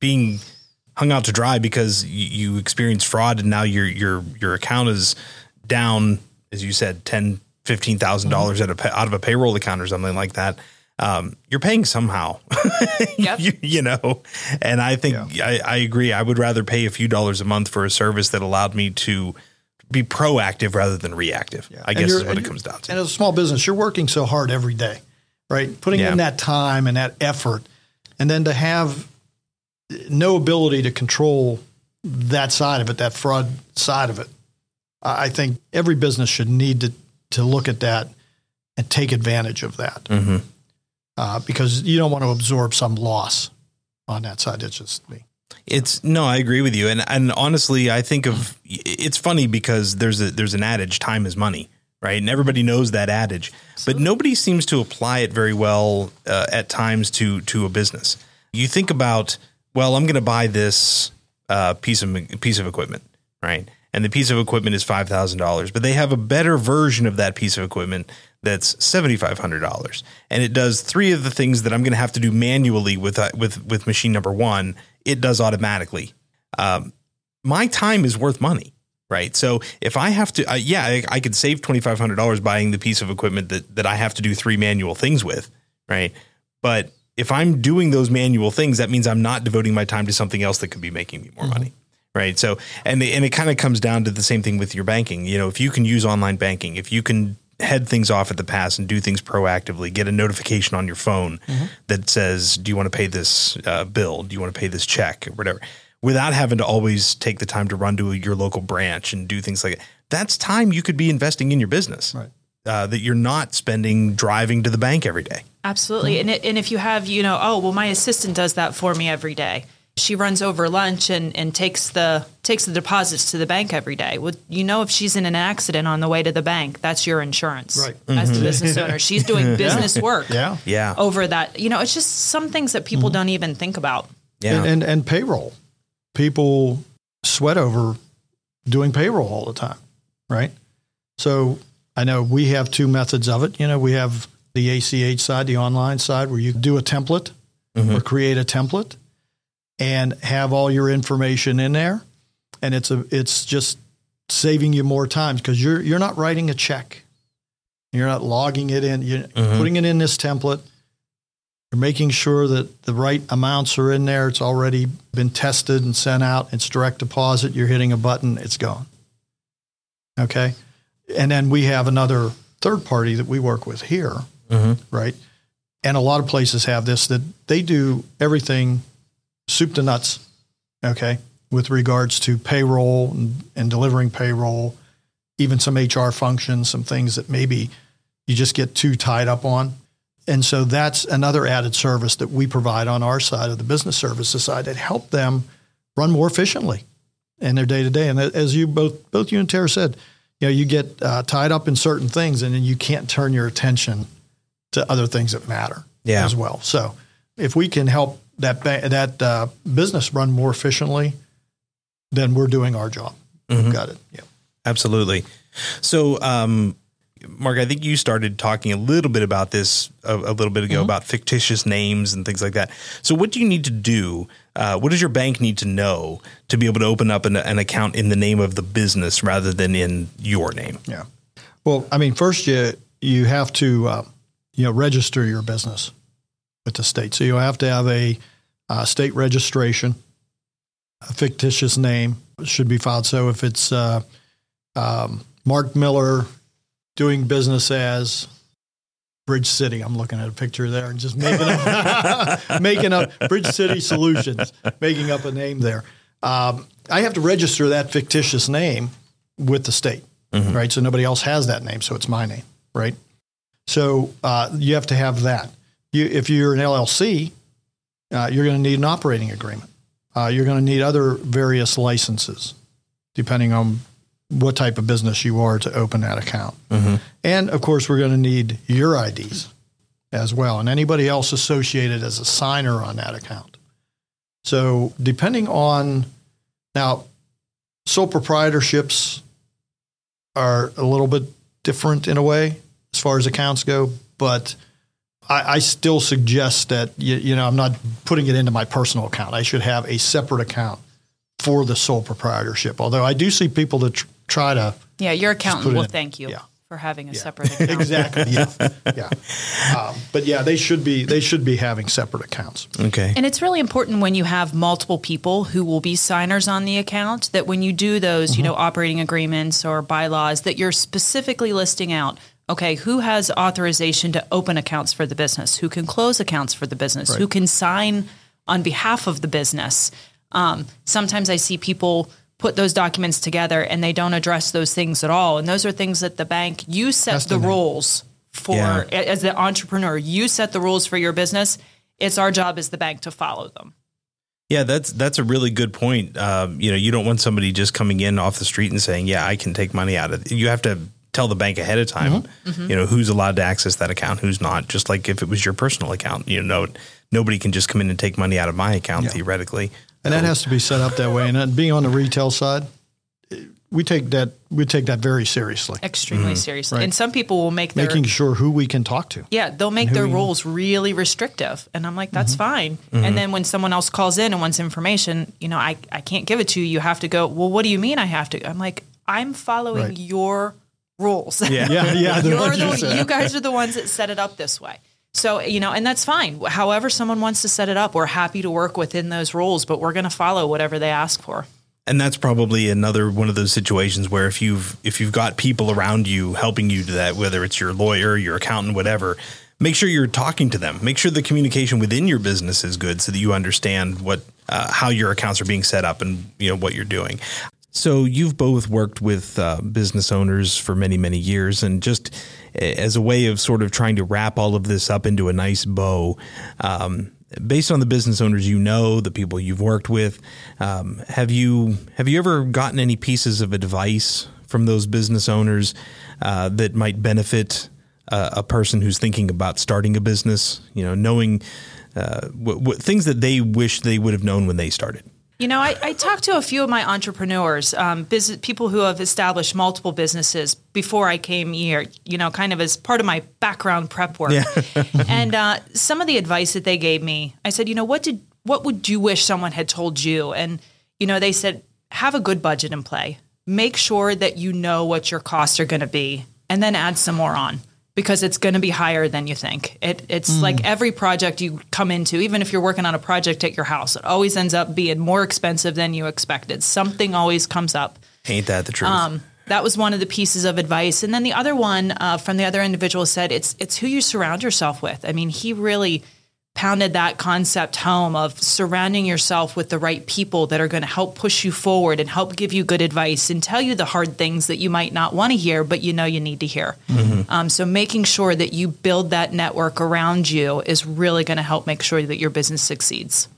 being hung out to dry because you, you experienced fraud and now your your your account is down as you said ten fifteen thousand dollars out of out of a payroll account or something like that. Um, you're paying somehow. Yep. you, you know and i think I, I agree i would rather pay a few dollars a month for a service that allowed me to be proactive rather than reactive i And guess is what it comes down to And as a small business, you're working so hard every day, right? Putting Yeah. in that time and that effort, and then to have no ability to control that side of it, that fraud side of it. I think every business should need to to look at that and take advantage of that, uh, because you don't want to absorb some loss on that side. It's just me. It's no, I agree with you, and and honestly, I think of it's funny because there's a there's an adage, time is money, right? And everybody knows that adage, but nobody seems to apply it very well uh, at times to to a business. You think about, well, I'm going to buy this uh, piece of piece of equipment, right? And the piece of equipment is five thousand dollars, but they have a better version of that piece of equipment that's seventy five hundred dollars, and it does three of the things that I'm going to have to do manually with uh, with with machine number one. It does automatically. Um, my time is worth money, right? So if I have to, uh, yeah, I, I could save twenty five hundred dollars buying the piece of equipment that that I have to do three manual things with, right? But if I'm doing those manual things, that means I'm not devoting my time to something else that could be making me more money right? So, and the, and it kind of comes down to the same thing with your banking. You know, if you can use online banking, if you can head things off at the pass and do things proactively, get a notification on your phone that says, "Do you want to pay this uh, bill? Do you want to pay this check or whatever?" Without having to always take the time to run to your local branch and do things like that. That's time you could be investing in your business. Right. Uh, that you're not spending driving to the bank every day. Absolutely. And, it, and if you have, you know, oh, well, my assistant does that for me every day. She runs over lunch and, and takes the takes the deposits to the bank every day. Well, you know, if she's in an accident on the way to the bank, that's your insurance Right. as the business owner. She's doing business work Yeah. Yeah. over that. You know, it's just some things that people don't even think about. Yeah. And, and and payroll. People sweat over doing payroll all the time, right? So I know we have two methods of it. You know, we have the ACH side, the online side, where you do a template mm-hmm. or create a template and have all your information in there, and it's a it's just saving you more time because you're you're not writing a check, you're not logging it in, you're mm-hmm. putting it in this template. You're making sure that the right amounts are in there. It's already been tested and sent out. It's direct deposit. You're hitting a button, it's gone. Okay. And then we have another third party that we work with here, mm-hmm. right? And a lot of places have this that they do everything soup to nuts, okay, with regards to payroll and, and delivering payroll, even some HR functions, some things that maybe you just get too tied up on. And so that's another added service that we provide on our side of the business services side that help them run more efficiently in their day to day. And as you both both you and Tara said, you know, you get uh, tied up in certain things, and then you can't turn your attention to other things that matter Yeah. as well. So if we can help that ba- that uh, business run more efficiently, then we're doing our job. We've got it. Yeah. Absolutely. So, um, Mark, I think you started talking a little bit about this a, a little bit ago about fictitious names and things like that. So, what do you need to do? Uh, what does your bank need to know to be able to open up an, an account in the name of the business rather than in your name? Yeah. Well, I mean, first you you have to uh, you know register your business with the state. So you have to have a uh, state registration, a fictitious name should be filed. So if it's uh, um, Mark Miller doing business as Bridge City, I'm looking at a picture there and just making up making up Bridge City Solutions, making up a name there. Um, I have to register that fictitious name with the state, right? So nobody else has that name, so it's my name, right? So uh, you have to have that. You, if you're an LLC, uh, you're going to need an operating agreement. Uh, you're going to need other various licenses, depending on what type of business you are to open that account. Mm-hmm. And of course, we're going to need your IDs as well, and anybody else associated as a signer on that account. So, depending on now, sole proprietorships are a little bit different in a way as far as accounts go, but I, I still suggest that you, you know I'm not putting it into my personal account. I should have a separate account for the sole proprietorship. Although I do see people that tr- try to Yeah, your accountant will in. thank you Yeah. for having a separate account. exactly yeah yeah, um, but yeah they should be they should be having separate accounts. Okay. And it's really important when you have multiple people who will be signers on the account that when you do those, you know, operating agreements or bylaws, that you're specifically listing out, okay, who has authorization to open accounts for the business, who can close accounts for the business, who can sign on behalf of the business. Um, sometimes I see people put those documents together and they don't address those things at all. And those are things that the bank, you set the rules for, Yeah. as the entrepreneur, you set the rules for your business. It's our job as the bank to follow them. Yeah, that's that's a really good point. Um, you know, you don't want somebody just coming in off the street and saying, "Yeah, I can take money out of." it. You have to tell the bank ahead of time. Mm-hmm. You know, who's allowed to access that account, who's not. Just like if it was your personal account, you know, nobody can just come in and take money out of my account theoretically. And that has to be set up that way. And being on the retail side, we take that we take that very seriously. Extremely seriously. Right. And some people will make their Making sure who we can talk to. Yeah, they'll make their rules really restrictive. And I'm like, that's mm-hmm. fine. And then when someone else calls in and wants information, you know, I, I can't give it to you. You have to go, well, what do you mean I have to? I'm like, I'm following Right. your rules. Yeah. Yeah, yeah. the You're the, you guys are the ones that set it up this way. So, you know, and that's fine. However, someone wants to set it up, we're happy to work within those rules, but we're going to follow whatever they ask for. and that's probably another one of those situations where if you've if you've got people around you helping you do that whether it's your lawyer your accountant whatever make sure you're talking to them make sure the communication within your business is good so that you understand what uh, how your accounts are being set up and you know what you're doing so you've both worked with uh, business owners for many many years and just as a way of sort of trying to wrap all of this up into a nice bow um, based on the business owners you know, the people you've worked with, um, have you have you ever gotten any pieces of advice from those business owners uh, that might benefit uh, a person who's thinking about starting a business? You know, knowing uh, what, what things that they wish they would have known when they started. You know, I, I talked to a few of my entrepreneurs, um, business people who have established multiple businesses before I came here. You know, kind of as part of my background prep work. and uh, some of the advice that they gave me, I said, you know, what did what would you wish someone had told you? And you know, they said, have a good budget in play. Make sure that you know what your costs are going to be, and then add some more on because it's going to be higher than you think. It, it's like every project you come into, even if you're working on a project at your house, it always ends up being more expensive than you expected. Something always comes up. Ain't that the truth? Um, that was one of the pieces of advice, and then the other one uh, from the other individual said, "It's it's who you surround yourself with." I mean, he really pounded that concept home of surrounding yourself with the right people that are going to help push you forward and help give you good advice and tell you the hard things that you might not want to hear, but you know you need to hear. Um, so making sure that you build that network around you is really going to help make sure that your business succeeds.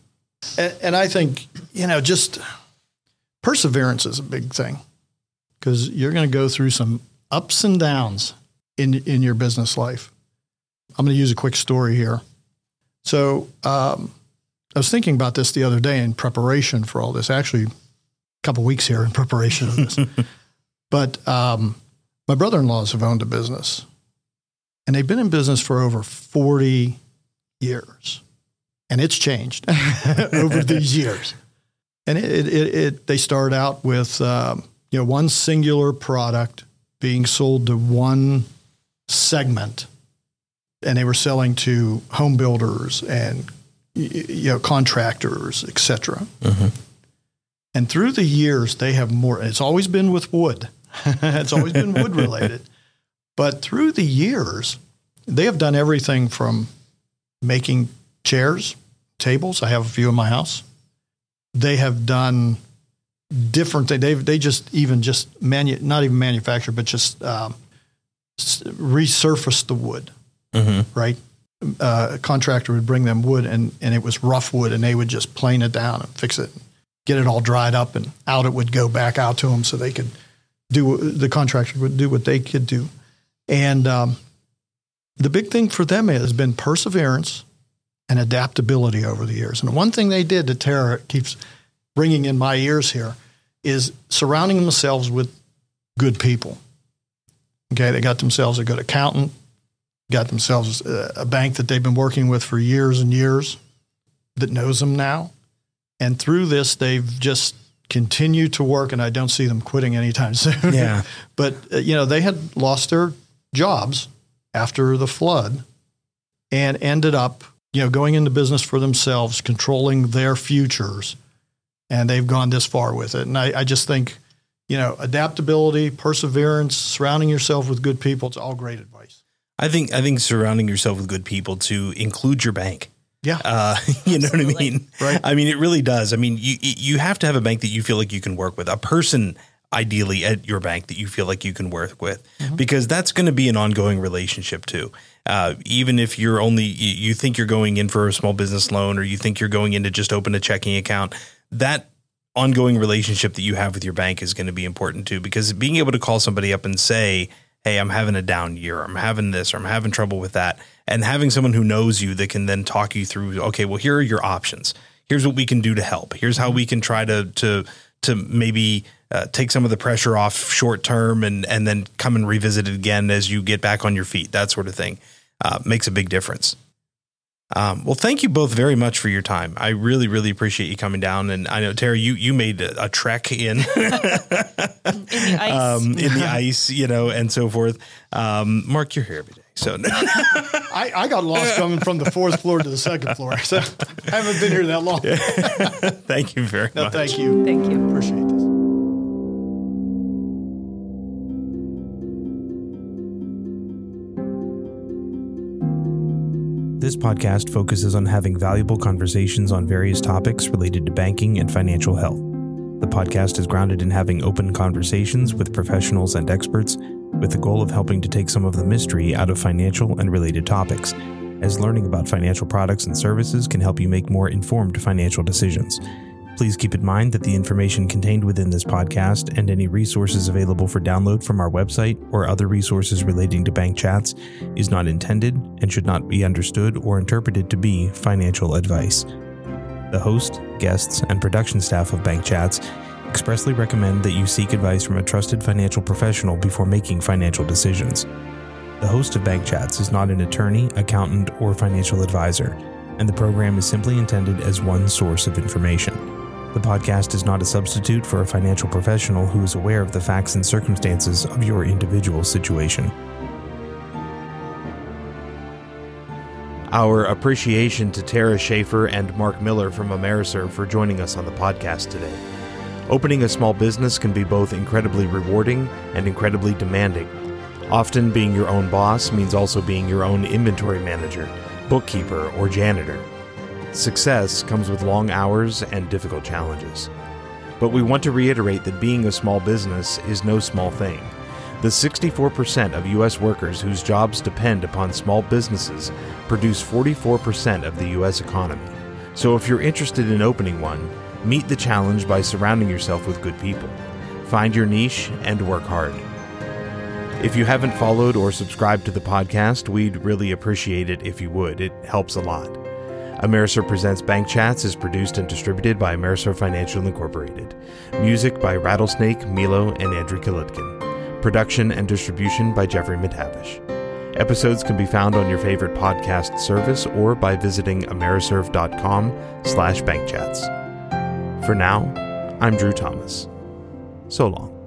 And, and I think, you know, just perseverance is a big thing because you're going to go through some ups and downs in, in your business life. I'm going to use a quick story here. So um, I was thinking about this the other day in preparation for all this, actually, a couple weeks here in preparation of this. but um, my brother in laws have owned a business, and they've been in business for over 40 years and it's changed over these years. And it, it, it, they start out with um, you know one singular product being sold to one segment, and they were selling to home builders and you know contractors, etc. And through the years, they have more. It's always been with wood. it's always been wood related. But through the years, they have done everything from making chairs, tables. I have a few in my house. They have done different things. They they just even just manu- not even manufacture, but just um, s- resurface the wood. Right, uh, a contractor would bring them wood, and and it was rough wood, and they would just plane it down and fix it, get it all dried up, and out it would go back out to them, so they could do the contractor would do what they could do, and um, the big thing for them has been perseverance and adaptability over the years. And one thing they did that Tara keeps ringing in my ears here is surrounding themselves with good people. Okay, they got themselves a good accountant, got themselves a, bank that they've been working with for years and years that knows them now. And through this, they've just continued to work, and I don't see them quitting anytime soon. Yeah. but, uh, you know, they had lost their jobs after the flood and ended up, you know, going into business for themselves, controlling their futures, and they've gone this far with it. And I, I just think, you know, adaptability, perseverance, surrounding yourself with good people, it's all great advice. I think I think surrounding yourself with good people to include your bank. Yeah. Uh, you know what I mean? Right. I mean, it really does. I mean, you you have to have a bank that you feel like you can work with. A person ideally at your bank that you feel like you can work with because that's going to be an ongoing relationship too. Uh, even if you're only you you think you're going in for a small business loan or you think you're going in to just open a checking account, that ongoing relationship that you have with your bank is going to be important too because being able to call somebody up and say, "Hey, I'm having a down year. I'm having this or I'm having trouble with that." And having someone who knows you that can then talk you through, "Okay, well here are your options. Here's what we can do to help. Here's how we can try to to to maybe uh, take some of the pressure off short term and and then come and revisit it again as you get back on your feet. That sort of thing uh, makes a big difference. Um, well, thank you both very much for your time. I really, really appreciate you coming down. And I know Terry, you you made a, a trek in In the ice. um, in the ice, you know, and so forth. Um, Mark, you're here every day, so I, I got lost coming from the fourth floor to the second floor. So I haven't been here that long. thank you very No, much. thank you. Thank you. Appreciate this. This podcast focuses on having valuable conversations on various topics related to banking and financial health. The podcast is grounded in having open conversations with professionals and experts with the goal of helping to take some of the mystery out of financial and related topics, as learning about financial products and services can help you make more informed financial decisions. Please keep in mind that the information contained within this podcast and any resources available for download from our website or other resources relating to bank chats is not intended and should not be understood or interpreted to be financial advice. The host, guests, and production staff of Bank Chats expressly recommend that you seek advice from a trusted financial professional before making financial decisions. The host of Bank Chats is not an attorney, accountant, or financial advisor, and the program is simply intended as one source of information. The podcast is not a substitute for a financial professional who is aware of the facts and circumstances of your individual situation. Our appreciation to Tara Shaffer and Mark Miller from AmeriServ for joining us on the podcast today. Opening a small business can be both incredibly rewarding and incredibly demanding. Often, being your own boss means also being your own inventory manager, bookkeeper, or janitor. Success comes with long hours and difficult challenges. But we want to reiterate that being a small business is no small thing. The 64% of U.S. workers whose jobs depend upon small businesses produce 44% of the U.S. economy. So if you're interested in opening one, meet the challenge by surrounding yourself with good people. Find your niche and work hard. If you haven't followed or subscribed to the podcast, we'd really appreciate it if you would. It helps a lot. AmeriServ Presents Bank Chats is produced and distributed by AmeriServ Financial Incorporated. Music by Rattlesnake, Millo, and Andrew Kalitkin. Production and distribution by Jeffrey McTavish. Episodes can be found on your favorite podcast service or by visiting ameriserv.com slash bankchats. For now, I'm Drew Thomas. So long.